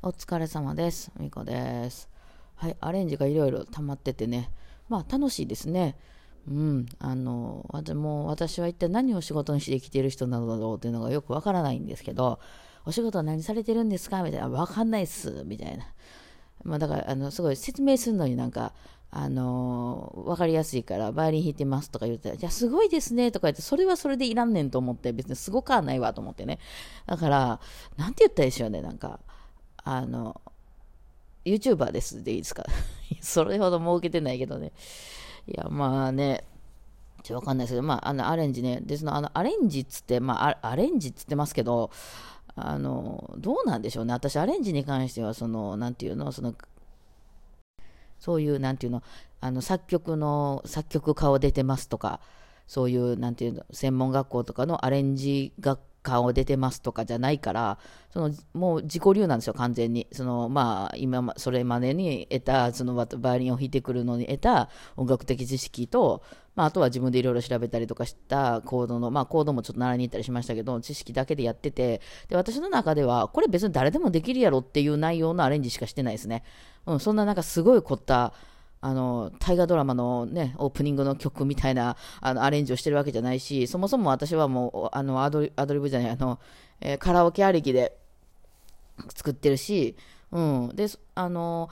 お疲れ様です。みこです。はい、アレンジがいろいろ溜まっててね、まあ楽しいですね。うん、あの、わたも私は一体何を仕事にして生きてる人なのだろうというのがよくわからないんですけど、お仕事は何されてるんですか？みたいな、わかんないっす、みたいな。まあだから、あの、すごい説明するのになんか、あのー、わかりやすいから、バイオリン弾いてますとか言って、じゃあすごいですねとか言って、それはそれでいらんねんと思って、別にすごくはないわと思ってね。だから、なんて言ったでしょうね、なんか、あの、YouTuber ですでいいですか？それほど儲けてないけどね。いや、まあね、ちょっとわかんないですけど、まあ、あの、アレンジね。で、その、あの、アレンジっつって、まあ、アレンジっつってますけど、あの、どうなんでしょうね。私、アレンジに関しては、その、なんていうの、その、そういう、なんていうの、あの、作曲の、作曲家を出てますとか、そういう、なんていうの、専門学校とかのアレンジ学科を出てますとかじゃないから、その、もう自己流なんですよ、完全に。その、まあ、今、それまでに得た、その、ババイオリンを弾いてくるのに得た音楽的知識と、まあ、あとは自分でいろいろ調べたりとかしたコードの、まあ、コードもちょっと習いに行ったりしましたけど、知識だけでやってて、で、私の中では、これ別に誰でもできるやろっていう内容のアレンジしかしてないですね。うん、そんななんかすごい凝った、あの、大河ドラマのね、オープニングの曲みたいな、あの、アレンジをしてるわけじゃないし、そもそも私はもう、あの、アドリアドリブじゃない、あの、えーカラオケありきで作ってるし、うん。で、あの、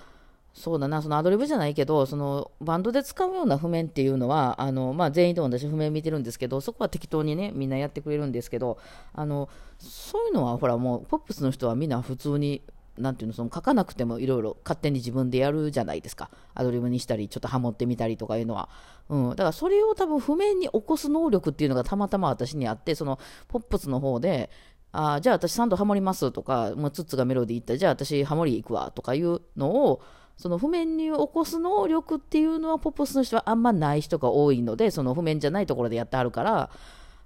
そうだな、そのアドリブじゃないけど、そのバンドで使うような譜面っていうのは、あの、まあ、全員で私譜面見てるんですけど、そこは適当にね、みんなやってくれるんですけど、あの、そういうのはほらもう、ポップスの人はみんな普通に、なんていうの、その書かなくてもいろいろ勝手に自分でやるじゃないですか。アドリブにしたり、ちょっとハモってみたりとかいうのは。うん。だからそれを多分譜面に起こす能力っていうのがたまたま私にあって、そのポップスの方で、あじゃあ私3度ハモりますとか、もうツッツがメロディーいった、じゃあ私ハモリ行くわとかいうのを、その譜面に起こす能力っていうのはポップスの人はあんまない人が多いので、その譜面じゃないところでやってはるから、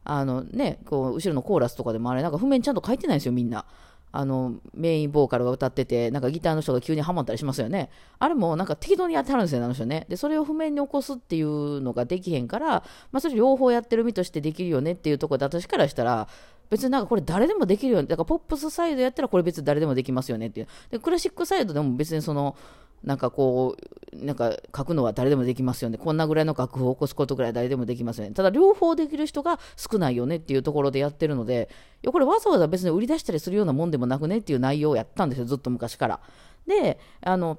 あのね、こう、後ろのコーラスとかでもあれ、なんか譜面ちゃんと書いてないんですよ、みんな。あの、メインボーカルが歌ってて、なんかギターの人が急にハマったりしますよね。あれもなんか適当にやってはるんですよ、あの人ね。で、それを譜面に起こすっていうのができへんから、まあそれ両方やってる身としてできるよねっていうところで私からしたら、別になんかこれ誰でもできるよね。だからポップスサイドやったらこれ別に誰でもできますよねっていう。で、クラシックサイドでも別にその、なんかこう、なんか書くのは誰でもできますよね。こんなぐらいの楽譜を起こすことぐらい誰でもできますよね。ただ両方できる人が少ないよねっていうところでやってるので、いや、これわざわざ別に売り出したりするようなもんでもなくねっていう内容をやったんですよ。ずっと昔から。で、あの、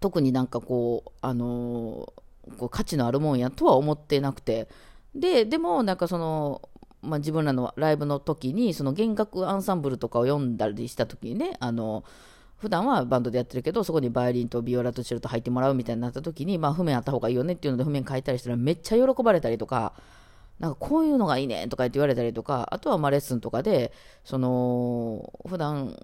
特になんかこう、あのこう価値のあるもんやとは思ってなくて。で、でもなんかその、まあ、自分らのライブの時に、その弦楽アンサンブルとかを読んだりした時にね、あの、普段はバンドでやってるけど、そこにバイオリンとビオラとチェルと入ってもらうみたいになった時に、まあ、譜面あった方がいいよねっていうので譜面変えたりしたらめっちゃ喜ばれたりとか、なんかこういうのがいいねとか言って言われたりとか、あとはまあレッスンとかで、その、普段、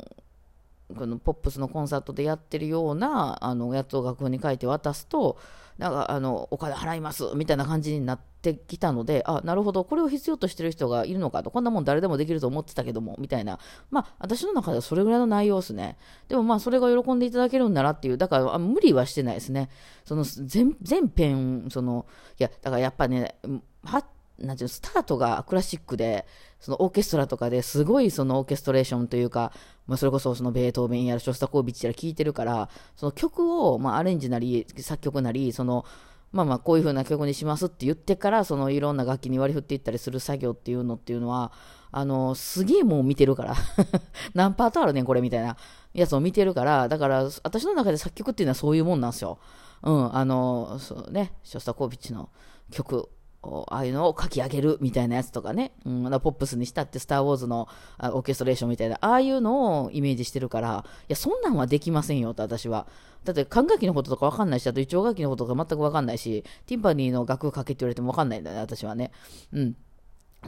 このポップスのコンサートでやってるようなあのやつを楽譜に書いて渡すと、なんかあのお金払いますみたいな感じになってきたので、あなるほど、これを必要としてる人がいるのかと、こんなもん誰でもできると思ってたけども、みたいな、まあ、私の中ではそれぐらいの内容ですね。でもまあ、それが喜んでいただけるんならっていう、だからあ無理はしてないですね。その全全編、そのいや、だからやっぱね、発なんていうスタートがクラシックで、そのオーケストラとかですごいそのオーケストレーションというか、まあ、それこそそのベートーベンやらショスタコービッチやら聴いてるから、その曲をまあアレンジなり作曲なり、そのまあまあこういう風な曲にしますって言ってから、そのいろんな楽器に割り振っていったりする作業っていうのっていうのは、あの、すげえもう見てるから、何パートあるねんこれみたいなやつを見てるから、だから私の中で作曲っていうのはそういうもんなんですよ。うん、あの、そうね、ショスタコービッチの曲ああいうのを書き上げるみたいなやつとかね、うん、ポップスにしたって、スター・ウォーズのオーケストレーションみたいな、ああいうのをイメージしてるから、いや、そんなんはできませんよと、私は。だって、管楽器のこととかわかんないし、あと、一応楽器のこととか全くわかんないし、ティンパニーの楽譜書けって言われてもわかんないんだね、私はね。うん。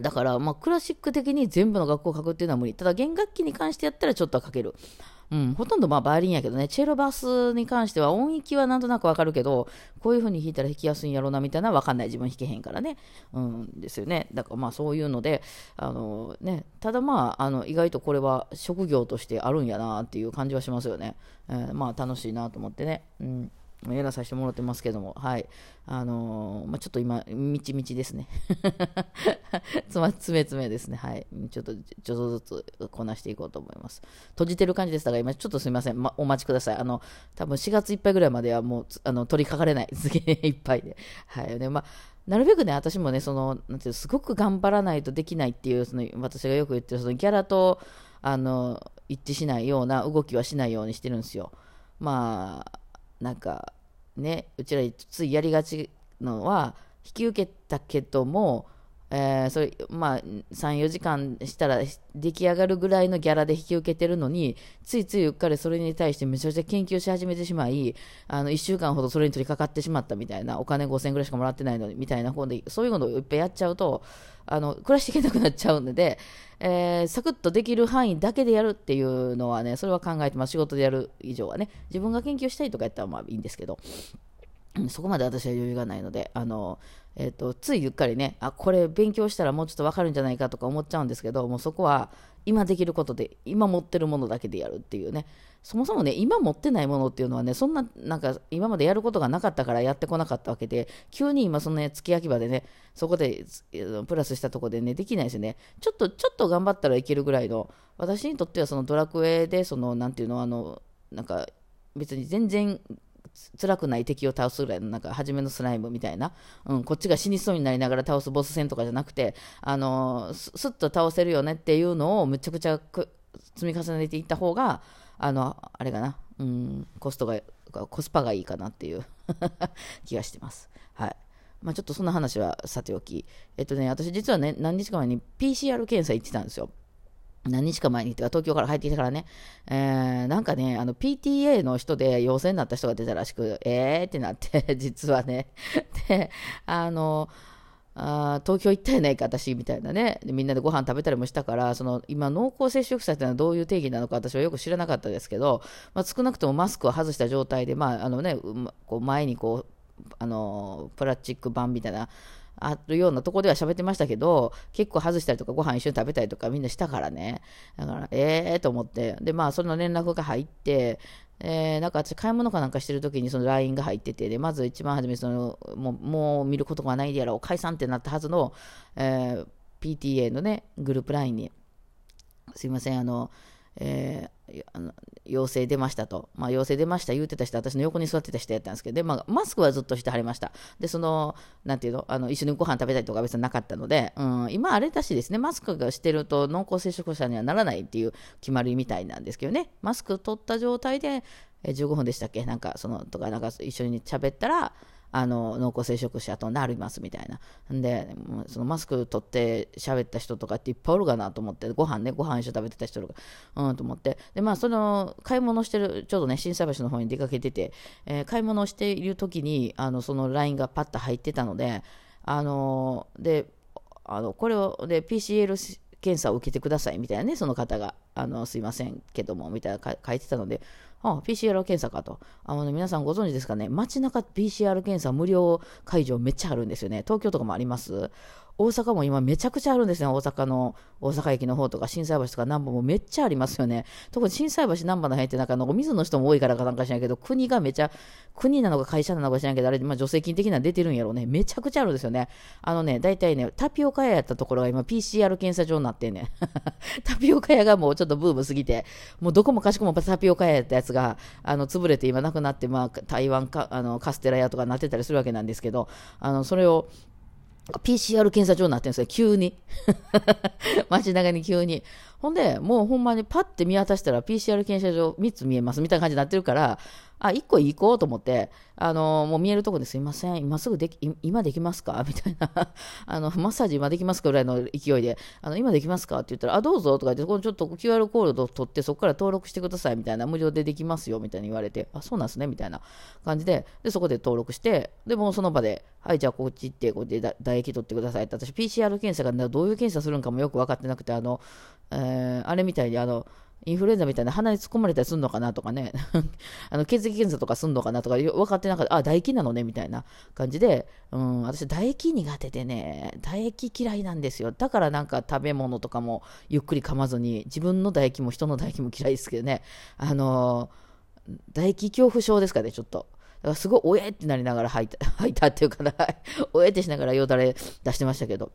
だから、まあ、クラシック的に全部の楽譜を書くっていうのは無理。ただ、弦楽器に関してやったらちょっとは書ける。うん、ほとんどまあバイオリンやけどね、チェロバスに関しては音域はなんとなくわかるけど、こういう風に弾いたら弾きやすいんやろうなみたいなわかんない。自分弾けへんからね。うん、ですよね。だからまあそういうので、あのね、ただまあ、あの、意外とこれは職業としてあるんやなっていう感じはしますよね。えーまあ楽しいなと思ってね。うん。やらさせてもらってますけども、はい。あのー、まあ、ちょっと今、みちみちですね。つま、つめつめですね。はい。ちょっと、ちょっとずつこなしていこうと思います。閉じてる感じでしたが、今、ちょっとすみません。ま、お待ちください。あの、多分4月いっぱいぐらいまではもう、あの、取りかかれない。次いっぱいで。はい。で、まあ、なるべくね、私もね、その、なんていうすごく頑張らないとできないっていう、その、私がよく言ってる、その、ギャラと、あの、一致しないような動きはしないようにしてるんですよ。まあ、なんかねうちらついやりがちのは引き受けたけども、えー、それまあ34時間したら出来上がるぐらいのギャラで引き受けてるのについついうっかりそれに対してめちゃくちゃ研究し始めてしまいあの1週間ほどそれに取り掛かってしまったみたいなお金5000円ぐらいしかもらってないのにみたいな方でそういうのをいっぱいやっちゃうとあの暮らしていけなくなっちゃうので、えー、サクッとできる範囲だけでやるっていうのはねそれは考えてます仕事でやる以上はね自分が研究したいとかやったらまあいいんですけど。そこまで私は余裕がないので、あの、えっ、ー、と、ついゆっかりね、あ、これ勉強したらもうちょっとわかるんじゃないかとか思っちゃうんですけど、もうそこは今できることで、今持ってるものだけでやるっていうね、そもそもね、今持ってないものっていうのはね、そんな、なんか、今までやることがなかったからやってこなかったわけで、急に今、そのね、付き焼き場でね、そこで、プラスしたとこでね、できないですよね。ちょっと、ちょっと頑張ったらいけるぐらいの、私にとってはそのドラクエで、その、なんていうの、あの、なんか、別に全然辛くない敵を倒すぐらいの、なんか、初めのスライムみたいな、うん、こっちが死にそうになりながら倒すボス戦とかじゃなくて、あのすっと倒せるよねっていうのをむちゃくちゃ積み重ねていった方が、あの、あれかな、うん、コストが、コスパがいいかなっていう 気がしてます。はい。まあ、ちょっとそんな話はさておき、えっとね、私実はね、何日か前に PCR 検査行ってたんですよ。何日か前にってか、東京から帰ってきたからね、えー、なんかね、あの、PTA の人で陽性になった人が出たらしく、えーってなって、実はね。で、あの、あ東京行ったやないか、私、みたいなね。みんなでご飯食べたりもしたから、その今、濃厚接触者っていうのはどういう定義なのか、私はよく知らなかったですけど、まあ、少なくともマスクを外した状態で、まああのね、こう前にこう、あのプラスチック板みたいな、あるようなとこでは喋ってましたけど、結構外したりとか、ご飯一緒に食べたりとかみんなしたからね。だから、ええー、と思って。で、まあ、その連絡が入って、えー、なんか私買い物かなんかしてる時にその LINE が入ってて、で、まず一番初めその、もう、もう見ることがないでやろう、解散ってなったはずの、えー、PTA のね、グループ LINE に、すいません、あの、えー、あの陽性出ましたと、まあ、陽性出ました言うてた人、私の横に座ってた人やったんですけど、でまあ、マスクはずっとしてはりました。で、その、なんていうの、あの一緒にご飯食べたりとか別になかったので、うん、今、あれだしですね、マスクがしてると濃厚接触者にはならないっていう決まりみたいなんですけどね、マスク取った状態で、え15分でしたっけ、なんか、その、とか、なんか一緒に喋ったら、あの濃厚接触者となりますみたいな。で、そのマスク取って喋った人とかっていっぱいおるかなと思って、ご飯ね、ご飯一緒食べてた人とか、うんと思って、で、まあ、その買い物してる、ちょうどね、心斎橋の方に出かけてて、えー、買い物している時に、あのその LINE がパッと入ってたので、あので、あのこれをで PCL 検査を受けてくださいみたいなね、その方が、あのすいませんけども、みたいな書いてたので、あ PCR 検査かと。あの、ね、皆さんご存知ですかね街中 PCR 検査無料会場めっちゃあるんですよね。東京とかもあります大阪も今めちゃくちゃあるんですね。大阪の、大阪駅の方とか、心斎橋とか南波もめっちゃありますよね。特に心斎橋南波の辺ってなんか、お水の人も多いからかなんか知らんけど、国がめちゃ、国なのか会社なのか知らんけど、あれ、まあ、助成金的な出てるんやろうね。めちゃくちゃあるんですよね。あのね、大体ね、タピオカ屋やったところが今 PCR 検査場になってんね。タピオカ屋がもうちょっとブームすぎて、もうどこもかしこもタピオカ屋やったやつが、あの、潰れて今なくなって、まあ、台湾か、あの、カステラ屋とかなってたりするわけなんですけど、あの、それを、PCR 検査場になってるんですよ、急に。街中に急に。ほんで、もうほんまにパッて見渡したら PCR 検査場3つ見えますみたいな感じになってるから、あ、1個行こうと思って、あの、もう見えるとこですいません、今すぐでき、今できますか？みたいな、あの、マッサージ今できますかぐらいの勢いで、あの、今できますかって言ったら、あ、どうぞとか言って、このちょっと QR コードを取って、そこから登録してくださいみたいな、無料でできますよみたいに言われて、あ、そうなんですねみたいな。感じで、で、そこで登録して、で、もうその場で、はい、じゃあこっち行って、こうで唾液取ってくださいって、私 PCR 検査がどういう検査するんかもよく分かってなくて、あの、えー、あれみたいに、あの、インフルエンザみたいな鼻に突っ込まれたりするのかなとかね。あの血液検査とかすんのかなとか分かってなかった、あ、唾液なのねみたいな感じで、うん、私、唾液苦手でね、唾液嫌いなんですよ。だからなんか食べ物とかもゆっくり噛まずに、自分の唾液も人の唾液も嫌いですけどね、あの唾液恐怖症ですかね、ちょっと。だからすごい、おえってなりながら吐いた、吐いたっていうかな、おえってしながらよだれ出してましたけど、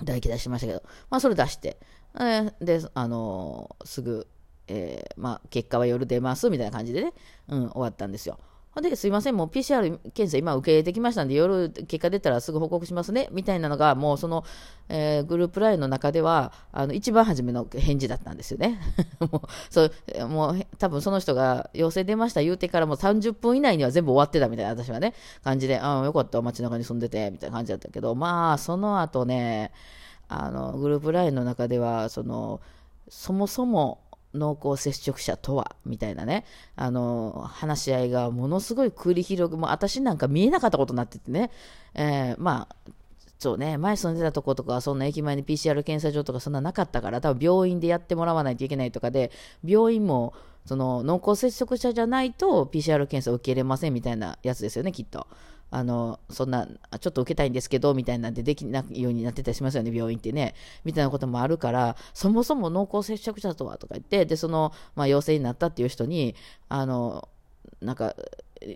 唾液出してましたけど、まあそれ出して、えー、で、あのー、すぐ、えー、まあ結果は夜出ますみたいな感じでね、うん、終わったんですよ。で、すいません、もう PCR 検査今受け入れてきましたんで、夜結果出たらすぐ報告しますね、みたいなのが、もうその、えー、グループ LINE の中では、あの、一番初めの返事だったんですよね。もう、そう、もう、多分その人が陽性出ました言うてからもう30分以内には全部終わってたみたいな、私はね、感じで、ああ、よかった、街中に住んでて、みたいな感じだったけど、まあ、その後ね、あの、グループ LINE の中では、その、そもそも、濃厚接触者とはみたいなね、あの、話し合いがものすごい繰り広く、もう私なんか見えなかったことになっててね、えー、まあ、そうね、前住んでたとことかはそんな駅前に PCR 検査場とかそんななかったから、多分病院でやってもらわないといけないとかで、病院もその濃厚接触者じゃないと PCR 検査を受け入れませんみたいなやつですよね、きっと。あの、そんな、ちょっと受けたいんですけど、みたいなんでできないようになってたりしますよね、病院ってね。みたいなこともあるから、そもそも濃厚接触者とはとか言って、で、その、まあ、陽性になったっていう人に、あの、なんか、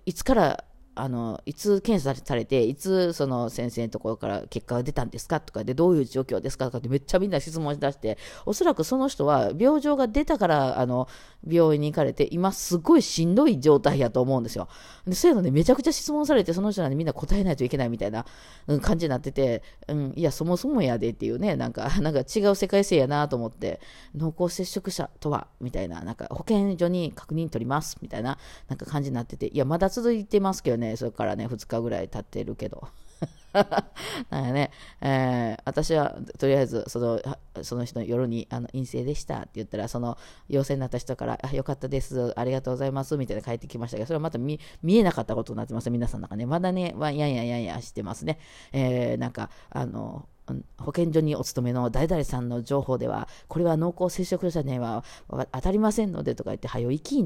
いつからあのいつ検査されて、いつその先生のところから結果が出たんですかとかで、どういう状況ですかとかってめっちゃみんな質問しだして、おそらくその人は病状が出たからあの病院に行かれて、今すごいしんどい状態やと思うんですよ。でそういうのでめちゃくちゃ質問されて、その人らにみんな答えないといけないみたいな、感じになってて、うん、いや、そもそもやでっていうね、なんか、なんか違う世界線やなと思って、濃厚接触者とはみたいな、なんか保健所に確認取りますみたいな、なんか感じになってて、いや、まだ続いてますけどね、ねそれからね、2日ぐらい経ってるけど。なんやね、えー、私はとりあえずそのその人の夜にあの陰性でしたって言ったら、その陽性になった人から、あよかったです、ありがとうございますみたいな帰ってきましたけど、それはまた見えなかったことになってます、皆さんなんかね、まだね、やんやんやんやんしてますね。えー、なんか、あの、保健所にお勤めの誰々さんの情報では、これは濃厚接触者には当たりませんのでとか言って、はよ、行き